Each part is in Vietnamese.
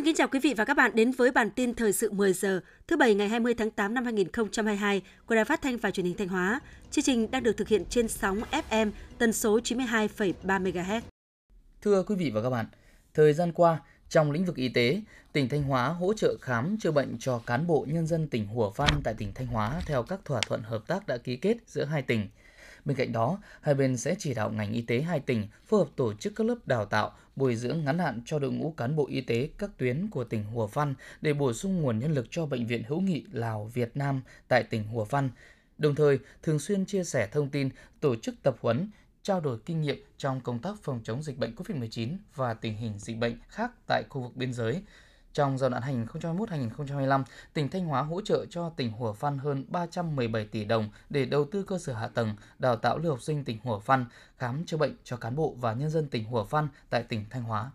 Xin kính chào quý vị và các bạn đến với bản tin thời sự 10 giờ thứ Bảy ngày 20 tháng 8 năm 2022 của Đài Phát thanh và Truyền hình Thanh Hóa. Chương trình đang được thực hiện trên sóng FM tần số 92,3 MHz. Thưa quý vị và các bạn, thời gian qua, trong lĩnh vực y tế, tỉnh Thanh Hóa hỗ trợ khám chữa bệnh cho cán bộ nhân dân tỉnh Hùa Văn tại tỉnh Thanh Hóa theo các thỏa thuận hợp tác đã ký kết giữa hai tỉnh. Bên cạnh đó, hai bên sẽ chỉ đạo ngành y tế hai tỉnh phối hợp tổ chức các lớp đào tạo, bồi dưỡng ngắn hạn cho đội ngũ cán bộ y tế các tuyến của tỉnh Hùa Văn để bổ sung nguồn nhân lực cho bệnh viện hữu nghị Lào Việt Nam tại tỉnh Hùa Văn. Đồng thời, thường xuyên chia sẻ thông tin, tổ chức tập huấn, trao đổi kinh nghiệm trong công tác phòng chống dịch bệnh COVID-19 và tình hình dịch bệnh khác tại khu vực biên giới. Trong giai đoạn 2021-2025, tỉnh Thanh Hóa hỗ trợ cho tỉnh Hủa Phăn hơn 317 tỷ đồng để đầu tư cơ sở hạ tầng, đào tạo lưu học sinh tỉnh Hủa Phăn, khám chữa bệnh cho cán bộ và nhân dân tỉnh Hủa Phăn tại tỉnh Thanh Hóa.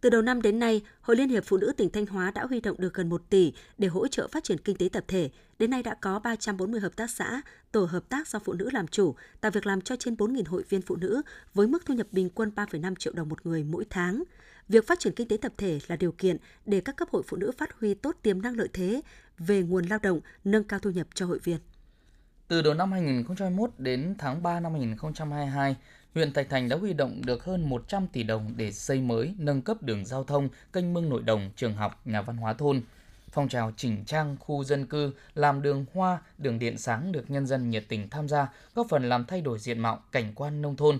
Từ đầu năm đến nay, Hội Liên hiệp Phụ nữ tỉnh Thanh Hóa đã huy động được gần 1 tỷ để hỗ trợ phát triển kinh tế tập thể. Đến nay đã có 340 hợp tác xã, tổ hợp tác do phụ nữ làm chủ, tạo việc làm cho trên 4.000 hội viên phụ nữ với mức thu nhập bình quân 3,5 triệu đồng một người mỗi tháng. Việc phát triển kinh tế tập thể là điều kiện để các cấp hội phụ nữ phát huy tốt tiềm năng lợi thế về nguồn lao động, nâng cao thu nhập cho hội viên. Từ đầu năm 2021 đến tháng 3 năm 2022, huyện Thạch Thành đã huy động được hơn 100 tỷ đồng để xây mới, nâng cấp đường giao thông, kênh mương nội đồng, trường học, nhà văn hóa thôn. Phong trào chỉnh trang khu dân cư, làm đường hoa, đường điện sáng được nhân dân nhiệt tình tham gia, góp phần làm thay đổi diện mạo, cảnh quan nông thôn.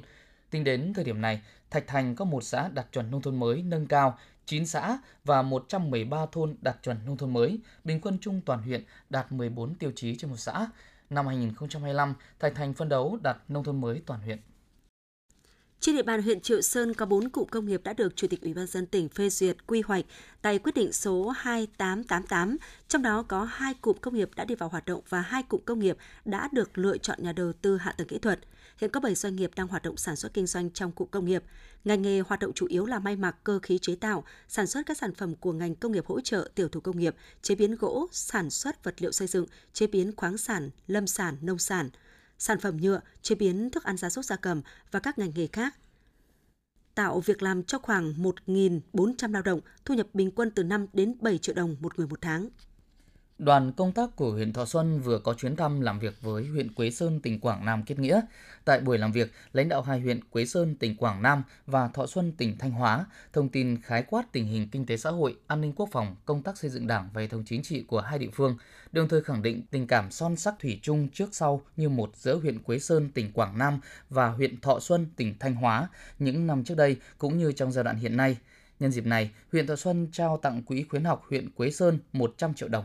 Tính đến thời điểm này, Thạch Thành có một xã đạt chuẩn nông thôn mới nâng cao, 9 xã và 113 thôn đạt chuẩn nông thôn mới, bình quân chung toàn huyện đạt 14 tiêu chí trên một xã. Năm 2025, Thạch Thành phân đấu đạt nông thôn mới toàn huyện. Trên địa bàn huyện Triệu Sơn có 4 cụm công nghiệp đã được Chủ tịch Ủy ban dân tỉnh phê duyệt quy hoạch tại quyết định số 2888, trong đó có hai cụm công nghiệp đã đi vào hoạt động và hai cụm công nghiệp đã được lựa chọn nhà đầu tư hạ tầng kỹ thuật. Hiện có 7 doanh nghiệp đang hoạt động sản xuất kinh doanh trong cụm công nghiệp. Ngành nghề hoạt động chủ yếu là may mặc, cơ khí chế tạo, sản xuất các sản phẩm của ngành công nghiệp hỗ trợ, tiểu thủ công nghiệp, chế biến gỗ, sản xuất vật liệu xây dựng, chế biến khoáng sản, lâm sản, nông sản – sản phẩm nhựa, chế biến thức ăn gia súc gia cầm và các ngành nghề khác. Tạo việc làm cho khoảng 1.400 lao động, thu nhập bình quân từ 5 đến 7 triệu đồng một người một tháng. Đoàn công tác của huyện Thọ Xuân vừa có chuyến thăm làm việc với huyện Quế Sơn, tỉnh Quảng Nam kết nghĩa. Tại buổi làm việc, lãnh đạo hai huyện Quế Sơn, tỉnh Quảng Nam và Thọ Xuân, tỉnh Thanh Hóa thông tin khái quát tình hình kinh tế xã hội, an ninh quốc phòng, công tác xây dựng đảng và hệ thống chính trị của hai địa phương, đồng thời khẳng định tình cảm son sắc thủy chung trước sau như một giữa huyện Quế Sơn, tỉnh Quảng Nam và huyện Thọ Xuân, tỉnh Thanh Hóa những năm trước đây cũng như trong giai đoạn hiện nay. Nhân dịp này, huyện Thọ Xuân trao tặng Quỹ khuyến học huyện Quế Sơn 100 triệu đồng.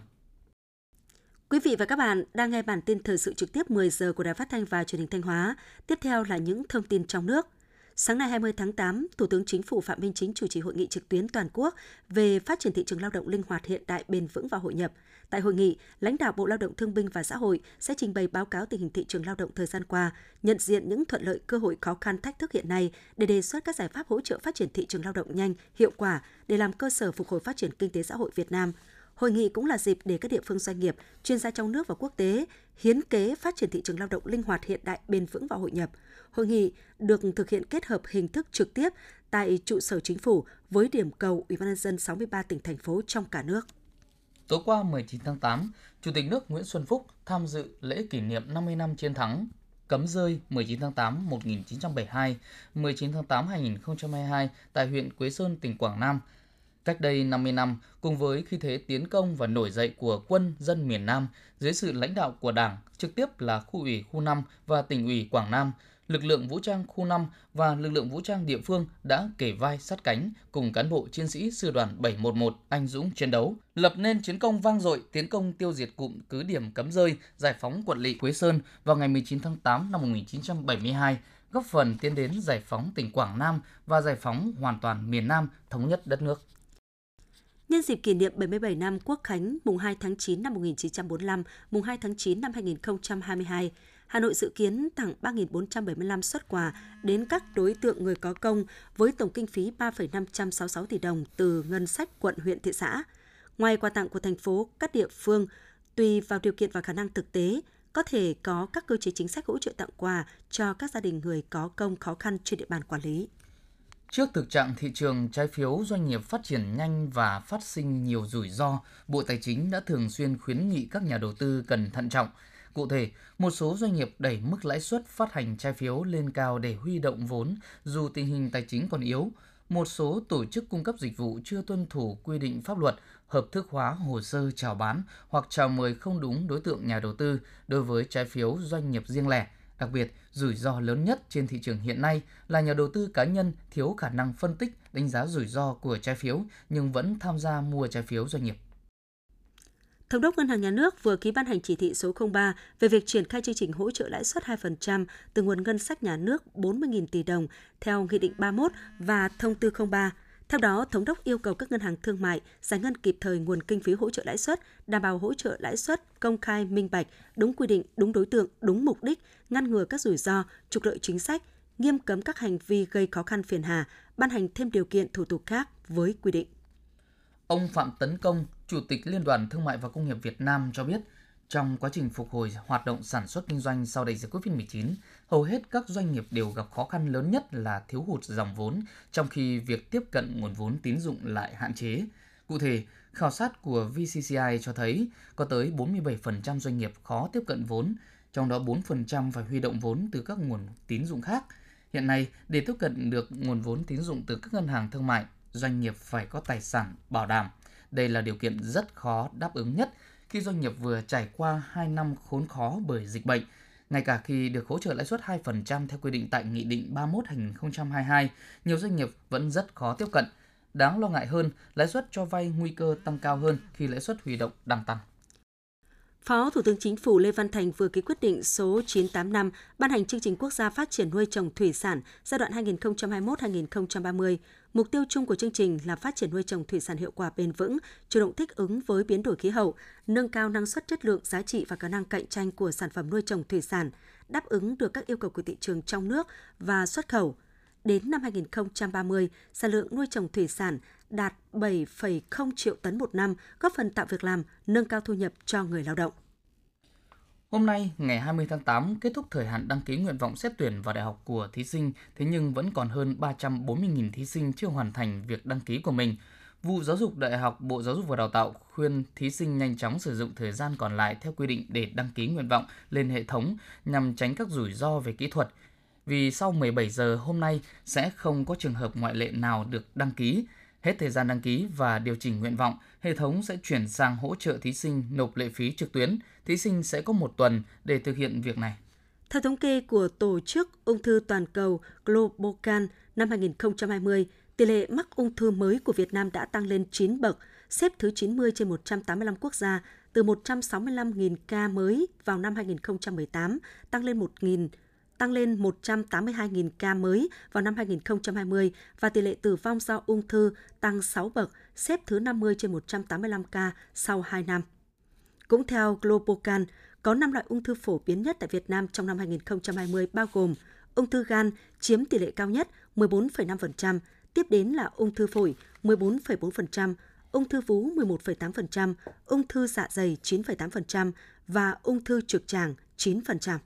Quý vị và các bạn đang nghe bản tin thời sự trực tiếp 10 giờ của Đài Phát thanh và Truyền hình Thanh Hóa. Tiếp theo là những thông tin trong nước. Sáng nay 20 tháng 8, Thủ tướng Chính phủ Phạm Minh Chính chủ trì hội nghị trực tuyến toàn quốc về phát triển thị trường lao động linh hoạt hiện đại, bền vững và hội nhập. Tại hội nghị, lãnh đạo Bộ Lao động Thương binh và Xã hội sẽ trình bày báo cáo tình hình thị trường lao động thời gian qua, nhận diện những thuận lợi, cơ hội, khó khăn, thách thức hiện nay để đề xuất các giải pháp hỗ trợ phát triển thị trường lao động nhanh, hiệu quả để làm cơ sở phục hồi phát triển kinh tế xã hội Việt Nam – Hội nghị cũng là dịp để các địa phương doanh nghiệp, chuyên gia trong nước và quốc tế hiến kế phát triển thị trường lao động linh hoạt hiện đại, bền vững và hội nhập. Hội nghị được thực hiện kết hợp hình thức trực tiếp tại trụ sở chính phủ với điểm cầu Ủy ban nhân dân 63 tỉnh thành phố trong cả nước. Tối qua 19 tháng 8, Chủ tịch nước Nguyễn Xuân Phúc tham dự lễ kỷ niệm 50 năm chiến thắng cấm rơi 19 tháng 8 1972, 19 tháng 8 2022 tại huyện Quế Sơn, tỉnh Quảng Nam – Cách đây 50 năm, cùng với khi thế tiến công và nổi dậy của quân dân miền Nam dưới sự lãnh đạo của Đảng, trực tiếp là khu ủy khu 5 và tỉnh ủy Quảng Nam, lực lượng vũ trang khu 5 và lực lượng vũ trang địa phương đã kể vai sát cánh cùng cán bộ chiến sĩ sư đoàn 711 anh dũng chiến đấu, lập nên chiến công vang dội tiến công tiêu diệt cụm cứ điểm cấm rơi, giải phóng quận lỵ Quế Sơn vào ngày 19 tháng 8 năm 1972, góp phần tiến đến giải phóng tỉnh Quảng Nam và giải phóng hoàn toàn miền Nam thống nhất đất nước. Nhân dịp kỷ niệm 77 năm Quốc khánh mùng 2 tháng 9 năm 1945, mùng 2 tháng 9 năm 2022, Hà Nội dự kiến tặng 3.475 xuất quà đến các đối tượng người có công với tổng kinh phí 3,566 tỷ đồng từ ngân sách quận, huyện, thị xã. Ngoài quà tặng của thành phố, các địa phương, tùy vào điều kiện và khả năng thực tế, có thể có các cơ chế chính sách hỗ trợ tặng quà cho các gia đình người có công khó khăn trên địa bàn quản lý. Trước thực trạng thị trường trái phiếu doanh nghiệp phát triển nhanh và phát sinh nhiều rủi ro, Bộ Tài chính đã thường xuyên khuyến nghị các nhà đầu tư cần thận trọng. Cụ thể, một số doanh nghiệp đẩy mức lãi suất phát hành trái phiếu lên cao để huy động vốn dù tình hình tài chính còn yếu. Một số tổ chức cung cấp dịch vụ chưa tuân thủ quy định pháp luật, hợp thức hóa hồ sơ chào bán hoặc chào mời không đúng đối tượng nhà đầu tư đối với trái phiếu doanh nghiệp riêng lẻ – Đặc biệt, rủi ro lớn nhất trên thị trường hiện nay là nhà đầu tư cá nhân thiếu khả năng phân tích, đánh giá rủi ro của trái phiếu nhưng vẫn tham gia mua trái phiếu doanh nghiệp. Thống đốc Ngân hàng Nhà nước vừa ký ban hành chỉ thị số 03 về việc triển khai chương trình hỗ trợ lãi suất 2% từ nguồn ngân sách nhà nước 40.000 tỷ đồng theo Nghị định 31 và Thông tư 03 theo đó, Thống đốc yêu cầu các ngân hàng thương mại giải ngân kịp thời nguồn kinh phí hỗ trợ lãi suất, đảm bảo hỗ trợ lãi suất công khai, minh bạch, đúng quy định, đúng đối tượng, đúng mục đích, ngăn ngừa các rủi ro, trục lợi chính sách, nghiêm cấm các hành vi gây khó khăn phiền hà, ban hành thêm điều kiện thủ tục khác với quy định. Ông Phạm Tấn Công, Chủ tịch Liên đoàn Thương mại và Công nghiệp Việt Nam cho biết, trong quá trình phục hồi hoạt động sản xuất kinh doanh sau đại dịch COVID-19, hầu hết các doanh nghiệp đều gặp khó khăn lớn nhất là thiếu hụt dòng vốn, trong khi việc tiếp cận nguồn vốn tín dụng lại hạn chế. Cụ thể, khảo sát của VCCI cho thấy có tới 47% doanh nghiệp khó tiếp cận vốn, trong đó 4% phải huy động vốn từ các nguồn tín dụng khác. Hiện nay, để tiếp cận được nguồn vốn tín dụng từ các ngân hàng thương mại, doanh nghiệp phải có tài sản bảo đảm. Đây là điều kiện rất khó đáp ứng nhất khi doanh nghiệp vừa trải qua 2 năm khốn khó bởi dịch bệnh. Ngay cả khi được hỗ trợ lãi suất 2% theo quy định tại Nghị định 31-2022, nhiều doanh nghiệp vẫn rất khó tiếp cận. Đáng lo ngại hơn, lãi suất cho vay nguy cơ tăng cao hơn khi lãi suất huy động đang tăng. Phó Thủ tướng Chính phủ Lê Văn Thành vừa ký quyết định số 985 ban hành chương trình quốc gia phát triển nuôi trồng thủy sản giai đoạn 2021-2030. Mục tiêu chung của chương trình là phát triển nuôi trồng thủy sản hiệu quả bền vững, chủ động thích ứng với biến đổi khí hậu, nâng cao năng suất chất lượng, giá trị và khả năng cạnh tranh của sản phẩm nuôi trồng thủy sản, đáp ứng được các yêu cầu của thị trường trong nước và xuất khẩu. Đến năm 2030, sản lượng nuôi trồng thủy sản đạt 7,0 triệu tấn một năm, góp phần tạo việc làm, nâng cao thu nhập cho người lao động. Hôm nay, ngày 20 tháng 8, kết thúc thời hạn đăng ký nguyện vọng xét tuyển vào đại học của thí sinh, thế nhưng vẫn còn hơn 340.000 thí sinh chưa hoàn thành việc đăng ký của mình. Vụ Giáo dục Đại học Bộ Giáo dục và Đào tạo khuyên thí sinh nhanh chóng sử dụng thời gian còn lại theo quy định để đăng ký nguyện vọng lên hệ thống nhằm tránh các rủi ro về kỹ thuật. Vì sau 17 giờ hôm nay sẽ không có trường hợp ngoại lệ nào được đăng ký. Hết thời gian đăng ký và điều chỉnh nguyện vọng, hệ thống sẽ chuyển sang hỗ trợ thí sinh nộp lệ phí trực tuyến. Thí sinh sẽ có một tuần để thực hiện việc này. Theo thống kê của Tổ chức Ung thư Toàn cầu Globocan năm 2020, tỷ lệ mắc ung thư mới của Việt Nam đã tăng lên 9 bậc, xếp thứ 90 trên 185 quốc gia, từ 165.000 ca mới vào năm 2018 tăng lên 1.000 tăng lên 182.000 ca mới vào năm 2020 và tỷ lệ tử vong do ung thư tăng 6 bậc, xếp thứ 50 trên 185 ca sau 2 năm. Cũng theo Globocan, có 5 loại ung thư phổ biến nhất tại Việt Nam trong năm 2020 bao gồm ung thư gan chiếm tỷ lệ cao nhất 14,5%, tiếp đến là ung thư phổi 14,4%, ung thư vú 11,8%, ung thư dạ dày 9,8% và ung thư trực tràng 9%.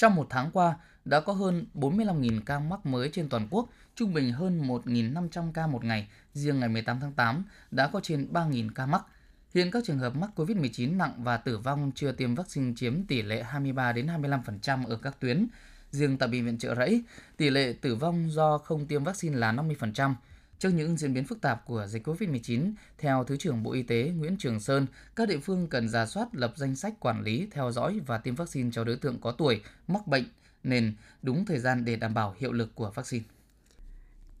Trong một tháng qua, đã có hơn 45.000 ca mắc mới trên toàn quốc, trung bình hơn 1.500 ca một ngày. Riêng ngày 18 tháng 8 đã có trên 3.000 ca mắc. Hiện các trường hợp mắc COVID-19 nặng và tử vong chưa tiêm vaccine chiếm tỷ lệ 23 đến 25% ở các tuyến. Riêng tại bệnh viện Trợ Rẫy, tỷ lệ tử vong do không tiêm vaccine là 50%. Trước những diễn biến phức tạp của dịch COVID-19, theo Thứ trưởng Bộ Y tế Nguyễn Trường Sơn, các địa phương cần ra soát lập danh sách quản lý, theo dõi và tiêm vaccine cho đối tượng có tuổi, mắc bệnh, nên đúng thời gian để đảm bảo hiệu lực của vaccine.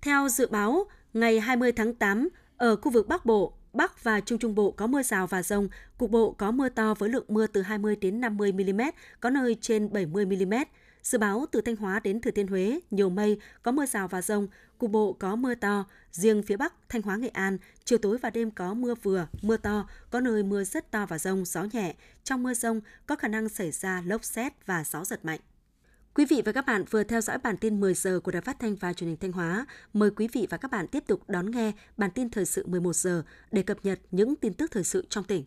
Theo dự báo, ngày 20 tháng 8, ở khu vực Bắc Bộ, Bắc và Trung Trung Bộ có mưa rào và rông, cục bộ có mưa to với lượng mưa từ 20 đến 50 mm, có nơi trên 70 mm. Dự báo từ Thanh Hóa đến Thừa Thiên Huế, nhiều mây, có mưa rào và rông, cục bộ có mưa to. Riêng phía Bắc, Thanh Hóa, Nghệ An, chiều tối và đêm có mưa vừa, mưa to, có nơi mưa rất to và rông, gió nhẹ. Trong mưa rông có khả năng xảy ra lốc xét và gió giật mạnh. Quý vị và các bạn vừa theo dõi bản tin 10 giờ của Đài Phát thanh và Truyền hình Thanh Hóa. Mời quý vị và các bạn tiếp tục đón nghe bản tin thời sự 11 giờ để cập nhật những tin tức thời sự trong tỉnh.